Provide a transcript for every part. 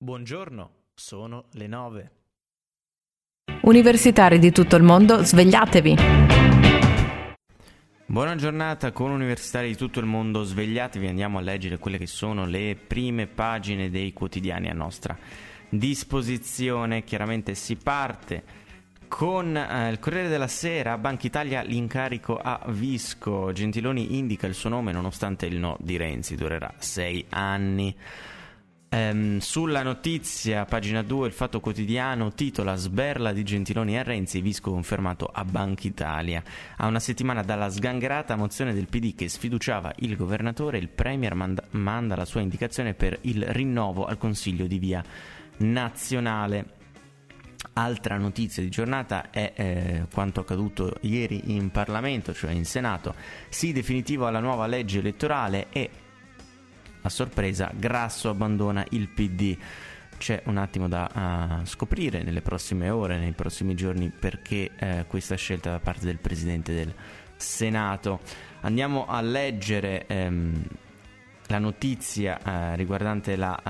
Buongiorno, sono le 9. Universitari di tutto il mondo, svegliatevi! Buona giornata con universitari di tutto il mondo, svegliatevi, andiamo a leggere quelle che sono le prime pagine dei quotidiani a nostra disposizione. Chiaramente si parte con eh, il Corriere della Sera, Banca Italia l'incarico a Visco. Gentiloni indica il suo nome nonostante il no di Renzi, durerà sei anni. Ehm, sulla notizia, pagina 2, il Fatto Quotidiano titola Sberla di Gentiloni a Renzi, Visco confermato a Banca Italia. A una settimana dalla sgangherata mozione del PD che sfiduciava il governatore, il Premier manda, manda la sua indicazione per il rinnovo al Consiglio di via nazionale. Altra notizia di giornata è eh, quanto accaduto ieri in Parlamento, cioè in Senato. Sì, definitivo alla nuova legge elettorale e a sorpresa Grasso abbandona il PD. C'è un attimo da uh, scoprire nelle prossime ore, nei prossimi giorni, perché uh, questa scelta da parte del Presidente del Senato. Andiamo a leggere um, la notizia uh, riguardante la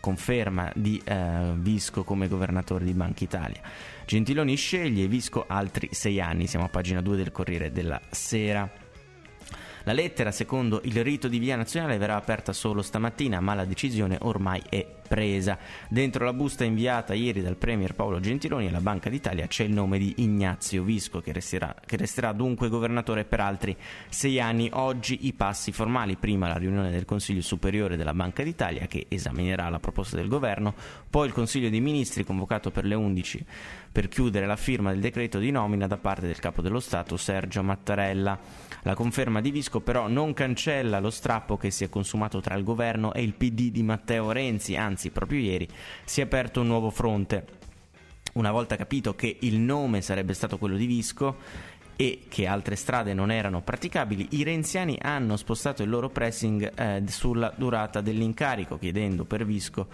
conferma di Visco come governatore di Banca Italia. Gentiloni sceglie Visco altri sei anni, siamo a pagina 2 del Corriere della Sera. La lettera, secondo il rito di via nazionale, verrà aperta solo stamattina, ma la decisione ormai è presa. Dentro la busta inviata ieri dal Premier Paolo Gentiloni alla Banca d'Italia c'è il nome di Ignazio Visco, che resterà, che resterà dunque governatore per altri sei anni. Oggi i passi formali, prima la riunione del Consiglio Superiore della Banca d'Italia, che esaminerà la proposta del governo, poi il Consiglio dei Ministri, convocato per le 11 per chiudere la firma del decreto di nomina da parte del Capo dello Stato Sergio Mattarella. La conferma di Visco però non cancella lo strappo che si è consumato tra il governo e il PD di Matteo Renzi, anzi proprio ieri si è aperto un nuovo fronte. Una volta capito che il nome sarebbe stato quello di Visco e che altre strade non erano praticabili, i renziani hanno spostato il loro pressing eh, sulla durata dell'incarico, chiedendo per Visco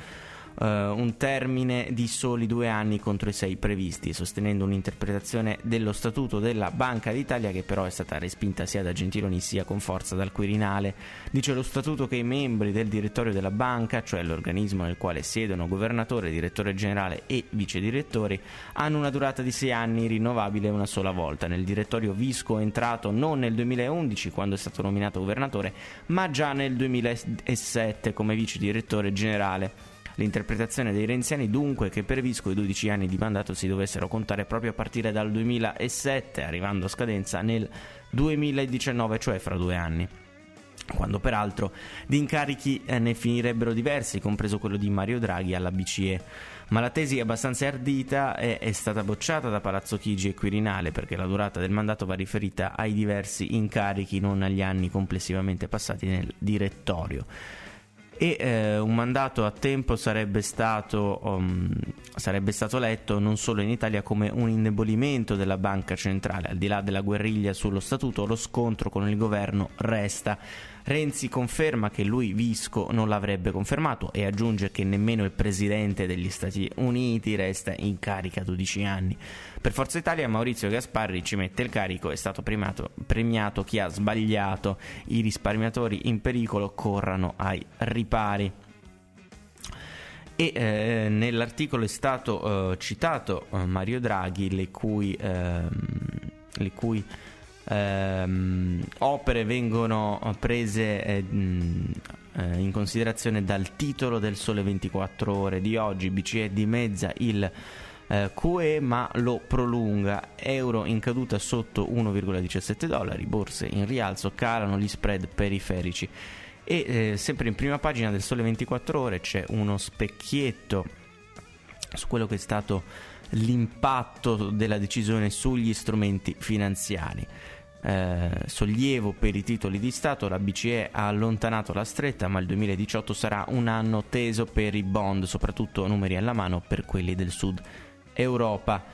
uh, un termine di soli due anni contro i sei previsti, sostenendo un'interpretazione dello statuto della Banca d'Italia che però è stata respinta sia da Gentiloni sia con forza dal Quirinale. Dice lo statuto che i membri del direttorio della banca, cioè l'organismo nel quale siedono governatore, direttore generale e vice direttori, hanno una durata di sei anni rinnovabile una sola volta. Nel direttorio Visco è entrato non nel 2011 quando è stato nominato governatore, ma già nel 2007 come vice direttore generale. L'interpretazione dei renziani dunque che per Visco i 12 anni di mandato si dovessero contare proprio a partire dal 2007, arrivando a scadenza nel 2019, cioè fra due anni quando peraltro di incarichi eh, ne finirebbero diversi, compreso quello di Mario Draghi alla BCE. Ma la tesi abbastanza ardita è, è, stata bocciata da Palazzo Chigi e Quirinale perché la durata del mandato va riferita ai diversi incarichi, non agli anni complessivamente passati nel direttorio e eh, un mandato a tempo sarebbe stato, um, sarebbe stato letto non solo in Italia come un indebolimento della banca centrale, al di là della guerriglia sullo statuto, lo scontro con il governo resta. Renzi conferma che lui Visco non l'avrebbe confermato e aggiunge che nemmeno il presidente degli Stati Uniti resta in carica 12 anni. Per Forza Italia Maurizio Gasparri ci mette il carico, è stato premiato, premiato chi ha sbagliato, i risparmiatori in pericolo corrano ai ripari. E eh, nell'articolo è stato eh, citato eh, Mario Draghi, le cui, ehm, le cui ehm, opere vengono prese eh, in considerazione dal titolo del Sole 24 Ore di oggi. BCE dimezza il eh, QE ma lo prolunga. Euro in caduta sotto 1,17 dollari, borse in rialzo, calano gli spread periferici. E eh, sempre in prima pagina del Sole 24 Ore c'è uno specchietto su quello che è stato l'impatto della decisione sugli strumenti finanziari. Eh, sollievo per i titoli di Stato, la BCE ha allontanato la stretta, ma il 2018 sarà un anno teso per i bond, soprattutto numeri alla mano per quelli del sud Europa.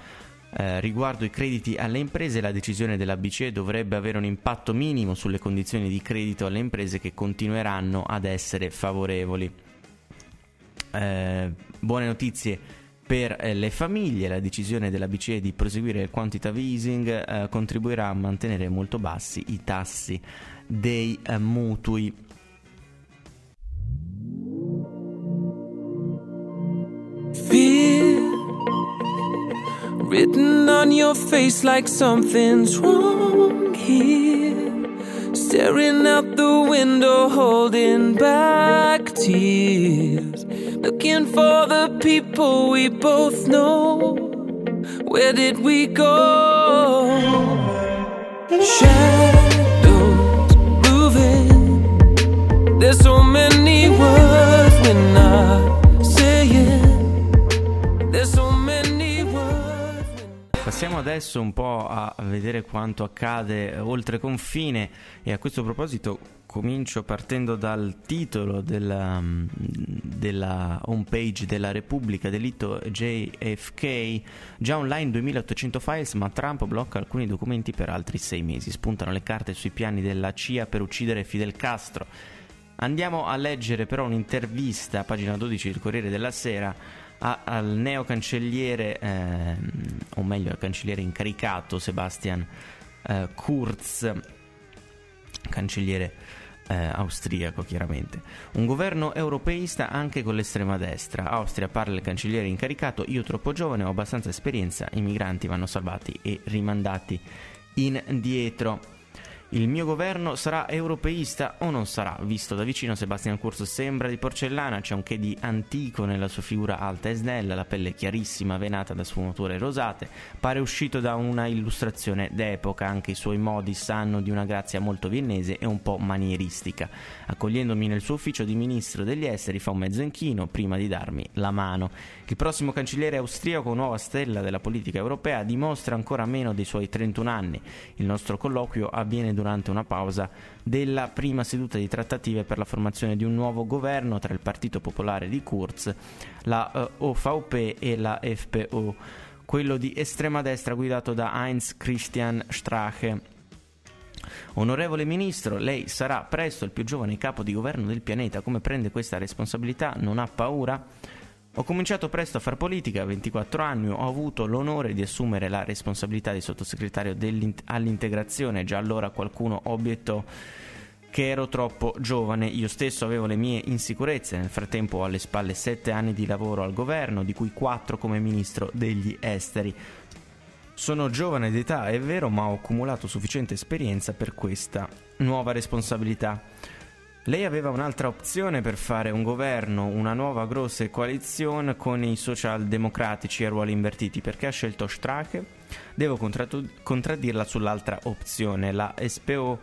Eh, riguardo i crediti alle imprese, la decisione della BCE dovrebbe avere un impatto minimo sulle condizioni di credito alle imprese che continueranno ad essere favorevoli. Eh, buone notizie per eh, le famiglie, la decisione della BCE di proseguire il quantitative easing eh, contribuirà a mantenere molto bassi i tassi dei eh, mutui. Fear written on your face like something's wrong here. Staring out the window, holding back tears. Looking for the people we both know. Where did we go? Adesso un po' a vedere quanto accade oltre confine. E a questo proposito comincio partendo dal titolo della, mm, della homepage della Repubblica delitto JFK già online 2800 files ma Trump blocca alcuni documenti per altri sei mesi. Spuntano le carte sui piani della CIA per uccidere Fidel Castro. Andiamo a leggere però un'intervista pagina 12 del Corriere della Sera a- al neo cancelliere, ehm, o meglio al cancelliere incaricato Sebastian eh, Kurz, cancelliere eh, austriaco chiaramente. Un governo europeista anche con l'estrema destra. Austria parla il cancelliere incaricato, io troppo giovane, ho abbastanza esperienza, i migranti vanno salvati e rimandati indietro. Il mio governo sarà europeista o non sarà? Visto da vicino Sebastian Kurz sembra di porcellana, c'è un che di antico nella sua figura alta e snella, la pelle chiarissima venata da sfumature rosate, pare uscito da una illustrazione d'epoca, anche i suoi modi sanno di una grazia molto viennese e un po' manieristica. Accogliendomi nel suo ufficio di ministro degli esteri fa un mezzo inchino prima di darmi la mano. Il prossimo cancelliere austriaco, nuova stella della politica europea, dimostra ancora meno dei suoi 31 anni. Il nostro colloquio avviene durante una pausa della prima seduta di trattative per la formazione di un nuovo governo tra il Partito Popolare di Kurz, la eh, OVP e la FPO, quello di estrema destra guidato da Heinz Christian Strache. Onorevole Ministro, lei sarà presto il più giovane capo di governo del pianeta. Come prende questa responsabilità? Non ha paura? Ho cominciato presto a far politica, a 24 anni, ho avuto l'onore di assumere la responsabilità di sottosegretario all'integrazione, già allora qualcuno obiettò che ero troppo giovane, io stesso avevo le mie insicurezze, nel frattempo ho alle spalle 7 anni di lavoro al governo, di cui 4 come ministro degli esteri. Sono giovane d'età, è vero, ma ho accumulato sufficiente esperienza per questa nuova responsabilità. Lei aveva un'altra opzione per fare un governo, una nuova grossa coalizione con i socialdemocratici a ruoli invertiti. Perché ha scelto Strache? Devo contraddirla sull'altra opzione. La SPO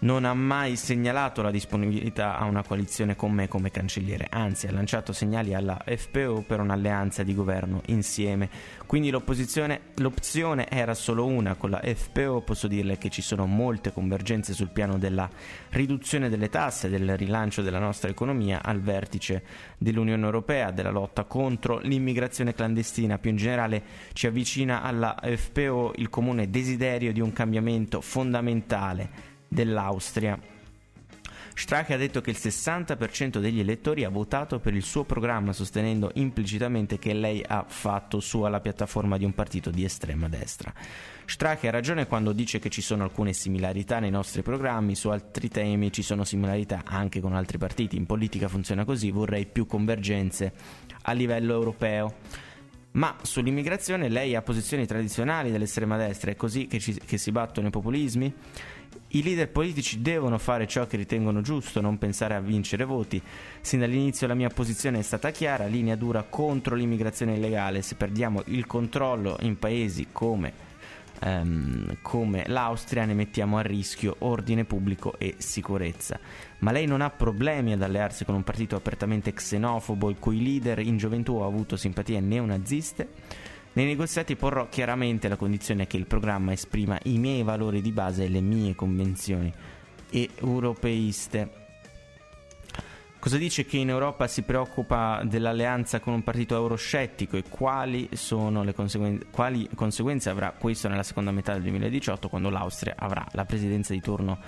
non ha mai segnalato la disponibilità a una coalizione con me come cancelliere, anzi ha lanciato segnali alla FPO per un'alleanza di governo insieme. Quindi l'opzione era solo una, con la FPO posso dirle che ci sono molte convergenze sul piano della riduzione delle tasse, del rilancio della nostra economia al vertice dell'Unione Europea, della lotta contro l'immigrazione clandestina, più in generale ci avvicina alla FPO il comune desiderio di un cambiamento fondamentale dell'Austria. Strache ha detto che il 60% degli elettori ha votato per il suo programma, sostenendo implicitamente che lei ha fatto sua la piattaforma di un partito di estrema destra. Strache ha ragione quando dice che ci sono alcune similarità nei nostri programmi, su altri temi ci sono similarità anche con altri partiti. In politica funziona così, vorrei più convergenze a livello europeo. Ma sull'immigrazione lei ha posizioni tradizionali dell'estrema destra, è così che, ci- che si battono i populismi? I leader politici devono fare ciò che ritengono giusto, non pensare a vincere voti. Sin dall'inizio la mia posizione è stata chiara, linea dura contro l'immigrazione illegale. Se perdiamo il controllo in paesi come, ehm, come l'Austria ne mettiamo a rischio ordine pubblico e sicurezza. Ma lei non ha problemi ad allearsi con un partito apertamente xenofobo, il cui leader in gioventù ha avuto simpatie neonaziste? Nei negoziati porrò chiaramente la condizione che il programma esprima i miei valori di base e le mie convenzioni europeiste. Cosa dice che in Europa si preoccupa dell'alleanza con un partito euroscettico e quali, conseguen- quali conseguenze avrà questo nella seconda metà del 2018 quando l'Austria avrà la presidenza di turno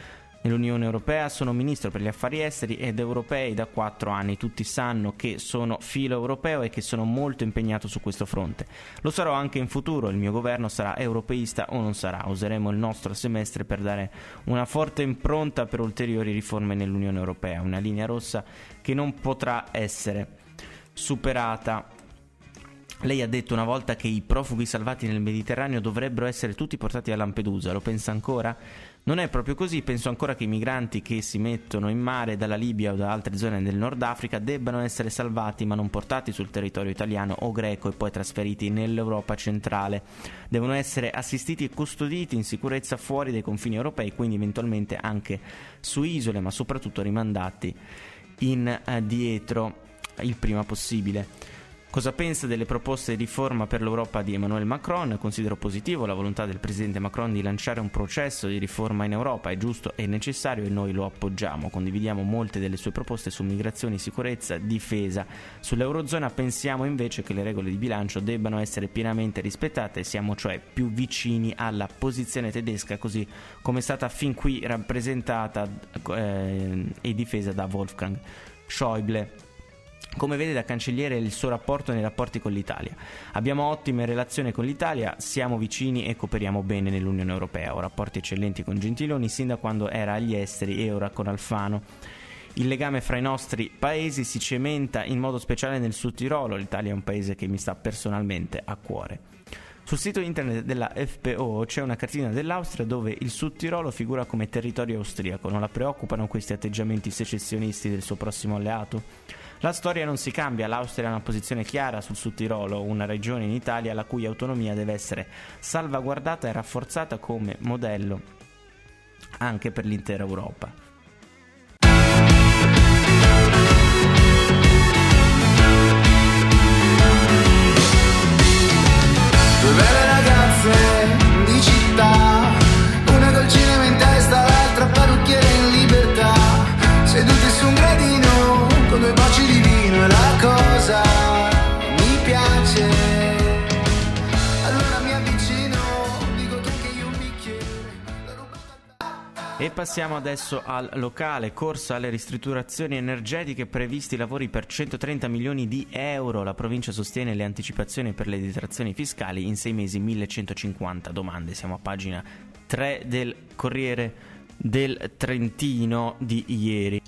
nell'Unione Europea? Sono ministro per gli affari esteri ed europei da quattro anni. Tutti sanno che sono filo europeo e che sono molto impegnato su questo fronte. Lo sarò anche in futuro. Il mio governo sarà europeista o non sarà. Useremo il nostro semestre per dare una forte impronta per ulteriori riforme nell'Unione Europea. Una linea rossa che non potrà essere superata. Lei ha detto una volta che i profughi salvati nel Mediterraneo dovrebbero essere tutti portati a Lampedusa, lo pensa ancora? Non è proprio così, penso ancora che i migranti che si mettono in mare dalla Libia o da altre zone del Nord Africa debbano essere salvati ma non portati sul territorio italiano o greco e poi trasferiti nell'Europa centrale. Devono essere assistiti e custoditi in sicurezza fuori dai confini europei, quindi eventualmente anche su isole, ma soprattutto rimandati indietro eh, il prima possibile. Cosa pensa delle proposte di riforma per l'Europa di Emmanuel Macron? Considero positivo la volontà del presidente Macron di lanciare un processo di riforma in Europa, è giusto e necessario e noi lo appoggiamo. Condividiamo molte delle sue proposte su migrazione, sicurezza, difesa. Sull'Eurozona pensiamo invece che le regole di bilancio debbano essere pienamente rispettate, siamo cioè più vicini alla posizione tedesca così come è stata fin qui rappresentata eh, e difesa da Wolfgang Schäuble come vede da cancelliere il suo rapporto nei rapporti con l'Italia. Abbiamo ottime relazioni con l'Italia, siamo vicini e cooperiamo bene nell'Unione Europea. Ho rapporti eccellenti con Gentiloni sin da quando era agli esteri e ora con Alfano. Il legame fra i nostri paesi si cementa in modo speciale nel Sud Tirolo, l'Italia è un paese che mi sta personalmente a cuore. Sul sito internet della FPO c'è una cartina dell'Austria dove il Sud Tirolo figura come territorio austriaco. Non la preoccupano questi atteggiamenti secessionisti del suo prossimo alleato? La storia non si cambia, l'Austria ha una posizione chiara sul Sud Tirolo, una regione in Italia la cui autonomia deve essere salvaguardata e rafforzata come modello anche per l'intera Europa. Due Passiamo adesso al locale, corsa alle ristrutturazioni energetiche, previsti lavori per 130 milioni di euro. La provincia sostiene le anticipazioni per le detrazioni fiscali in sei mesi 1150 domande. Siamo a pagina 3 del Corriere del Trentino di ieri.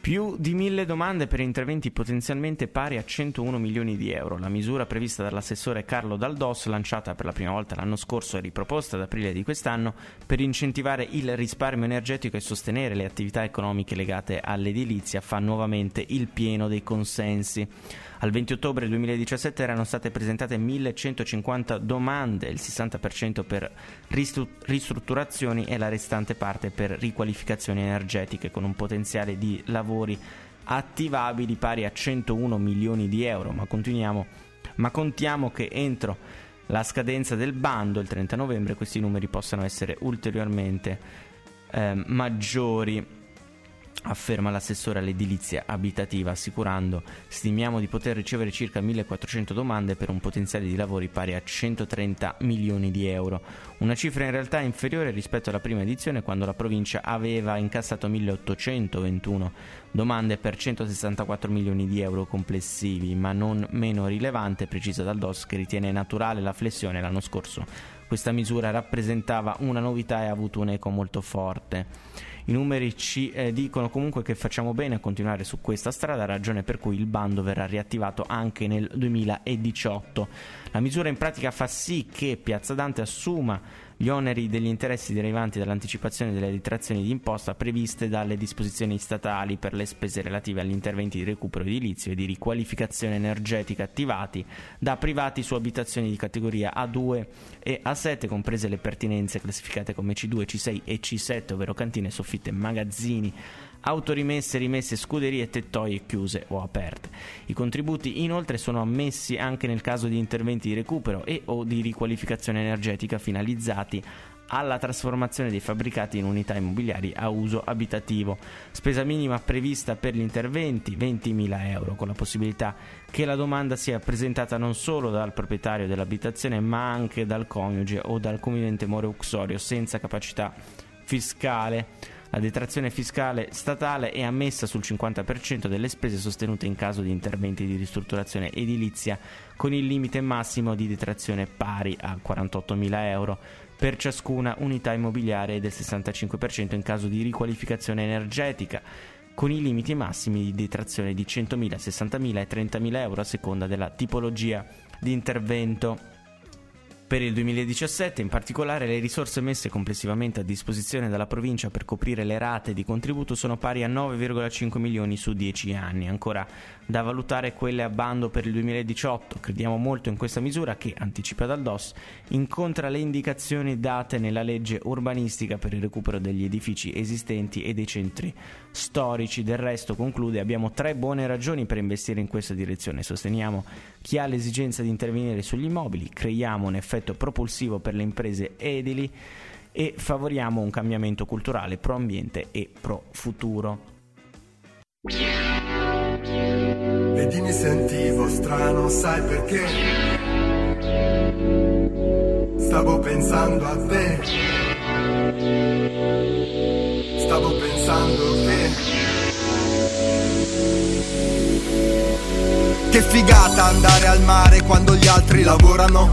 Più di mille domande per interventi potenzialmente pari a 101 milioni di euro. La misura prevista dall'assessore Carlo Daldos, lanciata per la prima volta l'anno scorso e riproposta ad aprile di quest'anno, per incentivare il risparmio energetico e sostenere le attività economiche legate all'edilizia, fa nuovamente il pieno dei consensi. Al 20 ottobre 2017 erano state presentate 1150 domande, il 60% per ristru- ristrutturazioni e la restante parte per riqualificazioni energetiche, con un potenziale di lavori attivabili pari a 101 milioni di euro. Ma, ma contiamo che entro la scadenza del bando, il 30 novembre, questi numeri possano essere ulteriormente eh, maggiori afferma l'assessore all'edilizia abitativa, assicurando stimiamo di poter ricevere circa 1400 domande per un potenziale di lavori pari a 130 milioni di euro, una cifra in realtà inferiore rispetto alla prima edizione quando la provincia aveva incassato 1821 domande per 164 milioni di euro complessivi, ma non meno rilevante, precisa dal DOS che ritiene naturale la flessione l'anno scorso. Questa misura rappresentava una novità e ha avuto un eco molto forte. I numeri ci eh, dicono comunque che facciamo bene a continuare su questa strada, ragione per cui il bando verrà riattivato anche nel 2018. La misura in pratica fa sì che Piazza Dante assuma gli oneri degli interessi derivanti dall'anticipazione delle detrazioni di imposta previste dalle disposizioni statali per le spese relative agli interventi di recupero edilizio e di riqualificazione energetica attivati da privati su abitazioni di categoria A2 e A7, comprese le pertinenze classificate come C2, C6 e C7, ovvero cantine, soffitte, magazzini, autorimesse, rimesse, scuderie, tettoie chiuse o aperte. I contributi inoltre sono ammessi anche nel caso di interventi di recupero e o di riqualificazione energetica finalizzati alla trasformazione dei fabbricati in unità immobiliari a uso abitativo. Spesa minima prevista per gli interventi 20.000 euro, con la possibilità che la domanda sia presentata non solo dal proprietario dell'abitazione ma anche dal coniuge o dal convivente more uxorio senza capacità fiscale. La detrazione fiscale statale è ammessa sul 50% delle spese sostenute in caso di interventi di ristrutturazione edilizia, con il limite massimo di detrazione pari a 48.000 euro per ciascuna unità immobiliare e del 65% in caso di riqualificazione energetica, con i limiti massimi di detrazione di 100.000, 60.000 e 30.000 euro a seconda della tipologia di intervento. Per il 2017 in particolare le risorse messe complessivamente a disposizione dalla provincia per coprire le rate di contributo sono pari a 9,5 milioni su 10 anni. Ancora da valutare quelle a bando per il 2018. Crediamo molto in questa misura che, anticipa dal DOS, incontra le indicazioni date nella legge urbanistica per il recupero degli edifici esistenti e dei centri storici. Del resto, conclude, abbiamo tre buone ragioni per investire in questa direzione. Sosteniamo chi ha l'esigenza di intervenire sugli immobili, creiamo un effetto propulsivo per le imprese edili e favoriamo un cambiamento culturale pro ambiente e pro futuro. Vedi mi sentivo strano, sai perché? Stavo pensando a te. Stavo pensando che Che figata andare al mare quando gli altri lavorano.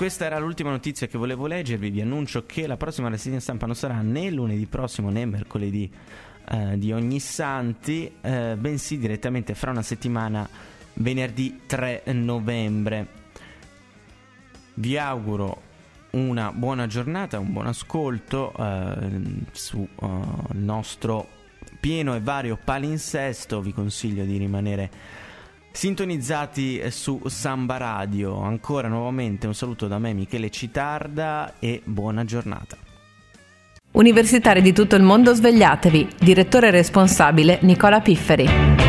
Questa era l'ultima notizia che volevo leggervi. Vi annuncio che la prossima rassegna stampa non sarà né lunedì prossimo né mercoledì eh, di ogni santi, eh, bensì direttamente fra una settimana, venerdì 3 novembre. Vi auguro una buona giornata, un buon ascolto eh, sul uh, nostro pieno e vario palinsesto. Vi consiglio di rimanere sintonizzati su Samba Radio. Ancora nuovamente un saluto da me Michele Citarda e buona giornata. Universitari di tutto il mondo svegliatevi. Direttore responsabile Nicola Pifferi.